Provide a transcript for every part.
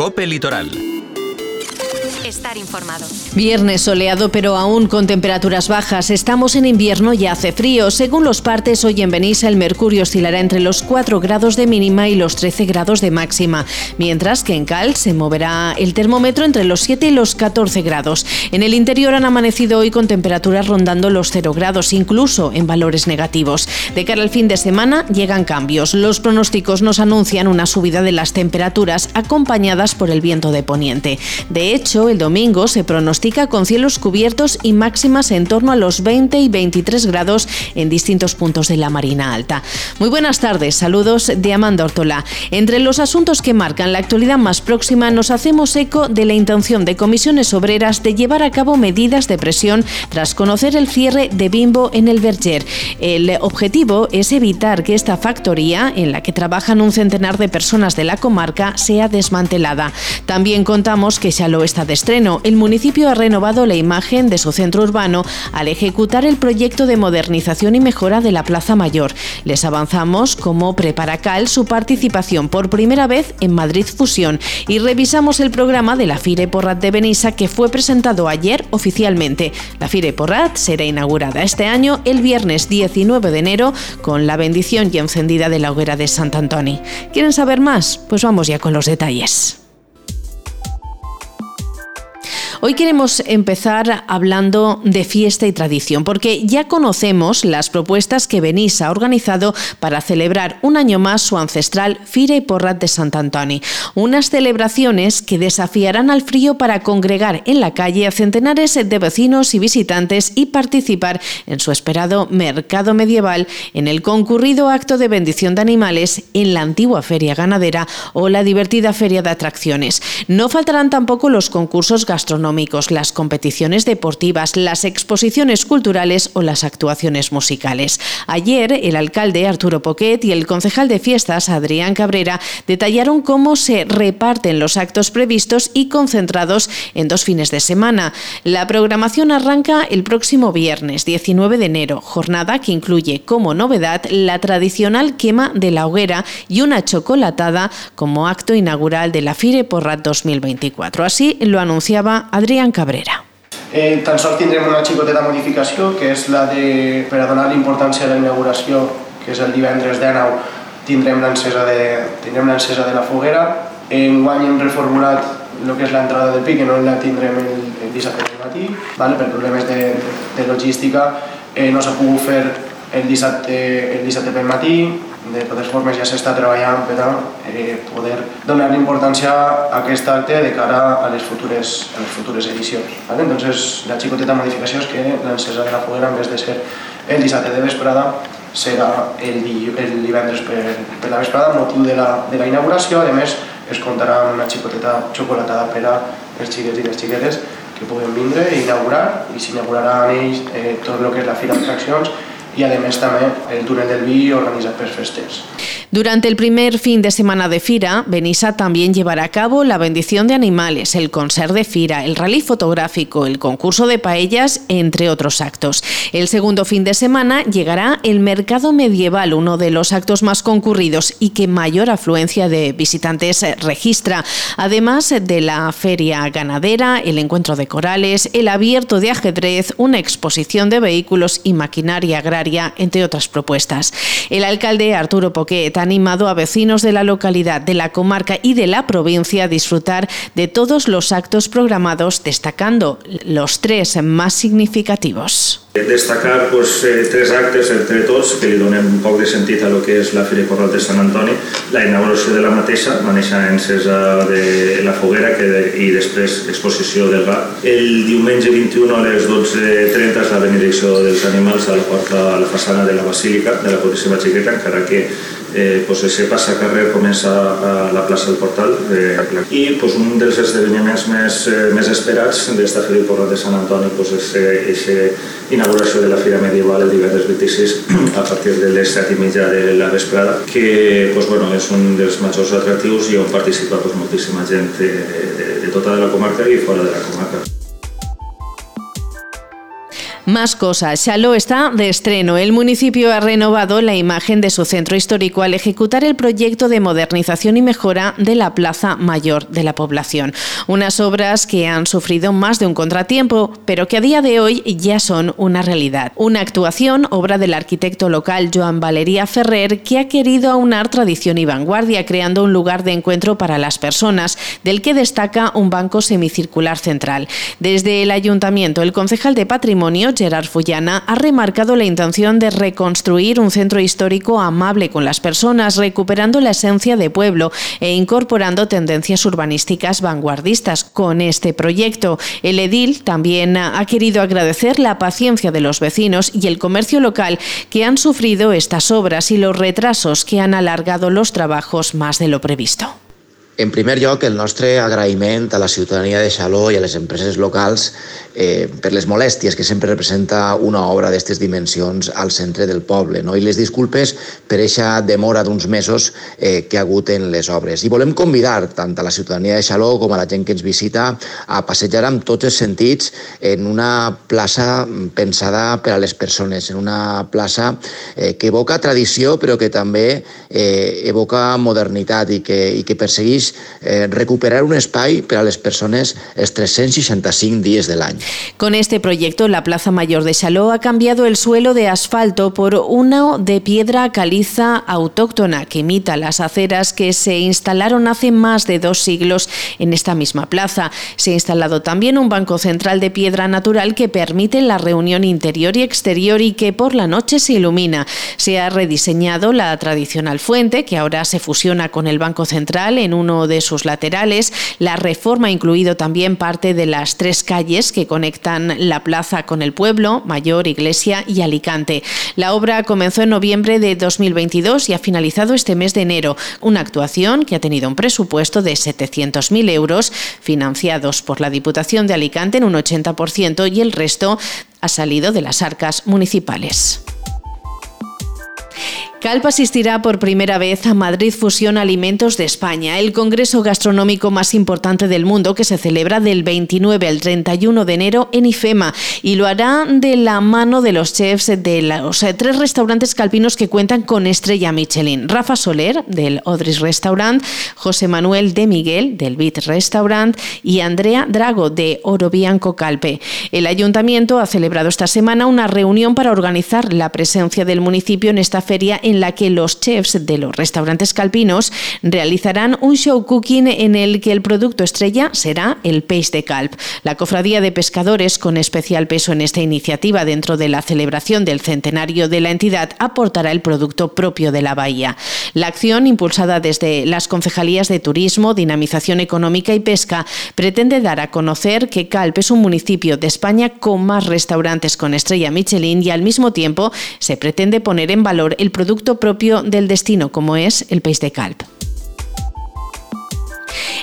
Cope Litoral estar informado. Viernes soleado pero aún con temperaturas bajas. Estamos en invierno y hace frío. Según los partes, hoy en Benissa el mercurio oscilará entre los 4 grados de mínima y los 13 grados de máxima, mientras que en Cal se moverá el termómetro entre los 7 y los 14 grados. En el interior han amanecido hoy con temperaturas rondando los 0 grados, incluso en valores negativos. De cara al fin de semana llegan cambios. Los pronósticos nos anuncian una subida de las temperaturas acompañadas por el viento de poniente. De hecho, el domingo se pronostica con cielos cubiertos y máximas en torno a los 20 y 23 grados en distintos puntos de la Marina Alta. Muy buenas tardes, saludos de Amanda Ortola. Entre los asuntos que marcan la actualidad más próxima nos hacemos eco de la intención de comisiones obreras de llevar a cabo medidas de presión tras conocer el cierre de Bimbo en el Berger. El objetivo es evitar que esta factoría, en la que trabajan un centenar de personas de la comarca, sea desmantelada. También contamos que ya lo está destruyendo el municipio ha renovado la imagen de su centro urbano al ejecutar el proyecto de modernización y mejora de la Plaza Mayor. Les avanzamos cómo prepara Cal su participación por primera vez en Madrid Fusión y revisamos el programa de la Fire Porrat de Benissa que fue presentado ayer oficialmente. La Fire Porrat será inaugurada este año el viernes 19 de enero con la bendición y encendida de la hoguera de Sant Antoni. ¿Quieren saber más? Pues vamos ya con los detalles. Hoy queremos empezar hablando de fiesta y tradición, porque ya conocemos las propuestas que Benissa ha organizado para celebrar un año más su ancestral Fira y Porrat de Sant Antoni. Unas celebraciones que desafiarán al frío para congregar en la calle a centenares de vecinos y visitantes y participar en su esperado mercado medieval, en el concurrido acto de bendición de animales en la antigua feria ganadera o la divertida feria de atracciones. No faltarán tampoco los concursos gastronómicos las competiciones deportivas, las exposiciones culturales o las actuaciones musicales. Ayer, el alcalde Arturo Poquet y el concejal de fiestas Adrián Cabrera detallaron cómo se reparten los actos previstos y concentrados en dos fines de semana. La programación arranca el próximo viernes 19 de enero, jornada que incluye como novedad la tradicional quema de la hoguera y una chocolatada como acto inaugural de la Fire Porrat 2024. Así lo anunciaba Adrián Cabrera. Eh, tan sols tindrem una xicoteta modificació, que és la de, per a donar l'importància a la inauguració, que és el divendres 19, tindrem l'encesa de, tindrem l'encesa de la foguera. Enguany hem reformulat el que és l'entrada del pic, que no la tindrem el, el dissabte del matí, vale? per problemes de, de logística. Eh, no s'ha pogut fer el dissabte, el dissabte pel matí, de totes formes ja s'està treballant per a eh, poder donar importància a aquest acte de cara a les futures, a les futures edicions. ¿vale? Entonces, la xicoteta modificació és que l'encesa de la foguera, en vez de ser el dissabte de vesprada, serà el, el divendres per, per la vesprada, motiu de la, de la inauguració. A més, es comptarà amb una xicoteta xocolatada per a els xiquets i les xiquetes que puguen vindre i inaugurar, i s'inaugurarà ells eh, tot el que és la fira d'atraccions y además también el túnel del Vi organiza per festes. Durante el primer fin de semana de Fira, Benissa también llevará a cabo la bendición de animales, el concert de Fira, el rally fotográfico, el concurso de paellas, entre otros actos. El segundo fin de semana llegará el mercado medieval, uno de los actos más concurridos y que mayor afluencia de visitantes registra, además de la feria ganadera, el encuentro de corales, el abierto de ajedrez, una exposición de vehículos y maquinaria agraria, entre otras propuestas. El alcalde Arturo Poquet animado a vecinos de la localidad, de la comarca y de la provincia a disfrutar de todos los actos programados, destacando los tres más significativos. Destacar pues, eh, tres actes entre tots que li donen un poc de sentit a lo que és la Fira Corral de Sant Antoni. La inauguració de la mateixa, va néixer encesa de la foguera que de, i després exposició del gat. El diumenge 21 a les 12.30 és la benedicció dels animals a la porta a la façana de la Basílica de la Puríssima Xiqueta, encara que eh, pues ese passacarrer comença a la plaça del Portal eh, i pues, un dels esdeveniments més, eh, més esperats d'esta Fira Porra de Sant Antoni pues, és aquesta inauguració de la Fira Medieval el divendres 26 a partir de les 7 i mitja de la vesprada que pues, bueno, és un dels majors atractius i on participa pues, moltíssima gent de, de, de tota la comarca i fora de la comarca. Más cosas. Chaló está de estreno. El municipio ha renovado la imagen de su centro histórico al ejecutar el proyecto de modernización y mejora de la Plaza Mayor de la población. Unas obras que han sufrido más de un contratiempo, pero que a día de hoy ya son una realidad. Una actuación, obra del arquitecto local Joan Valeria Ferrer, que ha querido aunar tradición y vanguardia, creando un lugar de encuentro para las personas, del que destaca un banco semicircular central. Desde el ayuntamiento, el concejal de Patrimonio Gerard Fullana, ha remarcado la intención de reconstruir un centro histórico amable con las personas, recuperando la esencia de pueblo e incorporando tendencias urbanísticas vanguardistas con este proyecto. El edil también ha querido agradecer la paciencia de los vecinos y el comercio local que han sufrido estas obras y los retrasos que han alargado los trabajos más de lo previsto. En primer lloc, el nostre agraïment a la ciutadania de Xaló i a les empreses locals eh, per les molèsties que sempre representa una obra d'aquestes dimensions al centre del poble no? i les disculpes per aquesta demora d'uns mesos eh, que ha hagut en les obres. I volem convidar tant a la ciutadania de Xaló com a la gent que ens visita a passejar amb tots els sentits en una plaça pensada per a les persones, en una plaça eh, que evoca tradició però que també eh, evoca modernitat i que, i que persegueix eh, recuperar un espai per a les persones els 365 días del año. Con este proyecto, la Plaza Mayor de Chaló ha cambiado el suelo de asfalto por uno de piedra caliza autóctona que imita las aceras que se instalaron hace más de dos siglos en esta misma plaza. Se ha instalado también un banco central de piedra natural que permite la reunión interior y exterior y que por la noche se ilumina. Se ha rediseñado la tradicional fuente que ahora se fusiona con el banco central en uno de sus laterales. La reforma ha incluido también parte de las tres calles que conectan la plaza con el pueblo, Mayor, Iglesia y Alicante. La obra comenzó en noviembre de 2022 y ha finalizado este mes de enero. Una actuación que ha tenido un presupuesto de 700.000 euros, financiados por la Diputación de Alicante en un 80% y el resto ha salido de las arcas municipales. Calp asistirá por primera vez a Madrid Fusión Alimentos de España, el congreso gastronómico más importante del mundo que se celebra del 29 al 31 de enero en IFEMA y lo hará de la mano de los chefs de los tres restaurantes calpinos que cuentan con estrella Michelin. Rafa Soler del Odris Restaurant, José Manuel de Miguel del Bit Restaurant y Andrea Drago de Oro Bianco Calpe. El ayuntamiento ha celebrado esta semana una reunión para organizar la presencia del municipio en esta feria la que los chefs de los restaurantes calpinos realizarán un show cooking en el que el producto estrella será el peix de calp. La cofradía de pescadores, con especial peso en esta iniciativa dentro de la celebración del centenario de la entidad, aportará el producto propio de la bahía. La acción, impulsada desde las concejalías de Turismo, Dinamización Económica y Pesca, pretende dar a conocer que Calp es un municipio de España con más restaurantes con estrella Michelin y al mismo tiempo se pretende poner en valor el producto propio del destino, como es el peix de calp.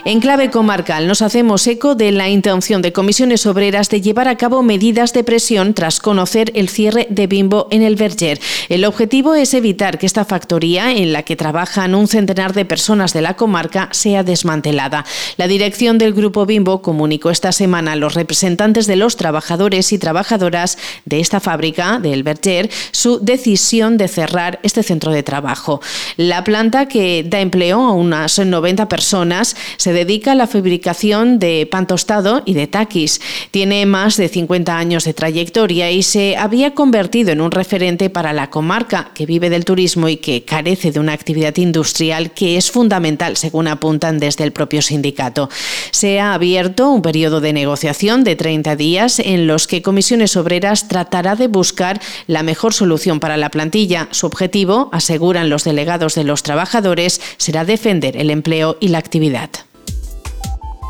En clave comarcal nos hacemos eco de la intención de comisiones obreras de llevar a cabo medidas de presión tras conocer el cierre de Bimbo en el Berger. El objetivo es evitar que esta factoría, en la que trabajan un centenar de personas de la comarca, sea desmantelada. La dirección del Grupo Bimbo comunicó esta semana a los representantes de los trabajadores y trabajadoras de esta fábrica, del Berger, su decisión de cerrar este centro de trabajo. La planta, que da empleo a unas 90 personas, se dedica a la fabricación de pan tostado y de taquis. Tiene más de 50 años de trayectoria y se había convertido en un referente para la comarca que vive del turismo y que carece de una actividad industrial que es fundamental, según apuntan desde el propio sindicato. Se ha abierto un periodo de negociación de 30 días en los que Comisiones Obreras tratará de buscar la mejor solución para la plantilla. Su objetivo, aseguran los delegados de los trabajadores, será defender el empleo y la actividad.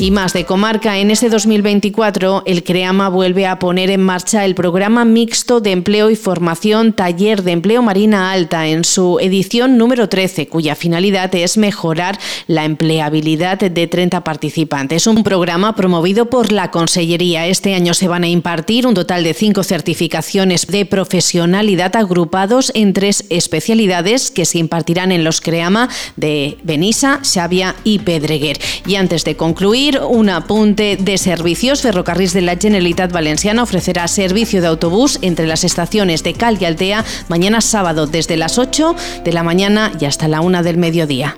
Y más de comarca, en este 2024 el CREAMA vuelve a poner en marcha el programa mixto de empleo y formación Taller de Empleo Marina Alta en su edición número 13, cuya finalidad es mejorar la empleabilidad de 30 participantes. Un programa promovido por la Consellería. Este año se van a impartir un total de cinco certificaciones de profesionalidad agrupados en tres especialidades que se impartirán en los CREAMA de Benissa, Xavia y Pedreguer. Y antes de concluir, un apunte de servicios. Ferrocarrils de la Generalitat Valenciana ofrecerá servicio de autobús entre las estaciones de Cal y Altea mañana sábado desde las 8 de la mañana y hasta la 1 del mediodía.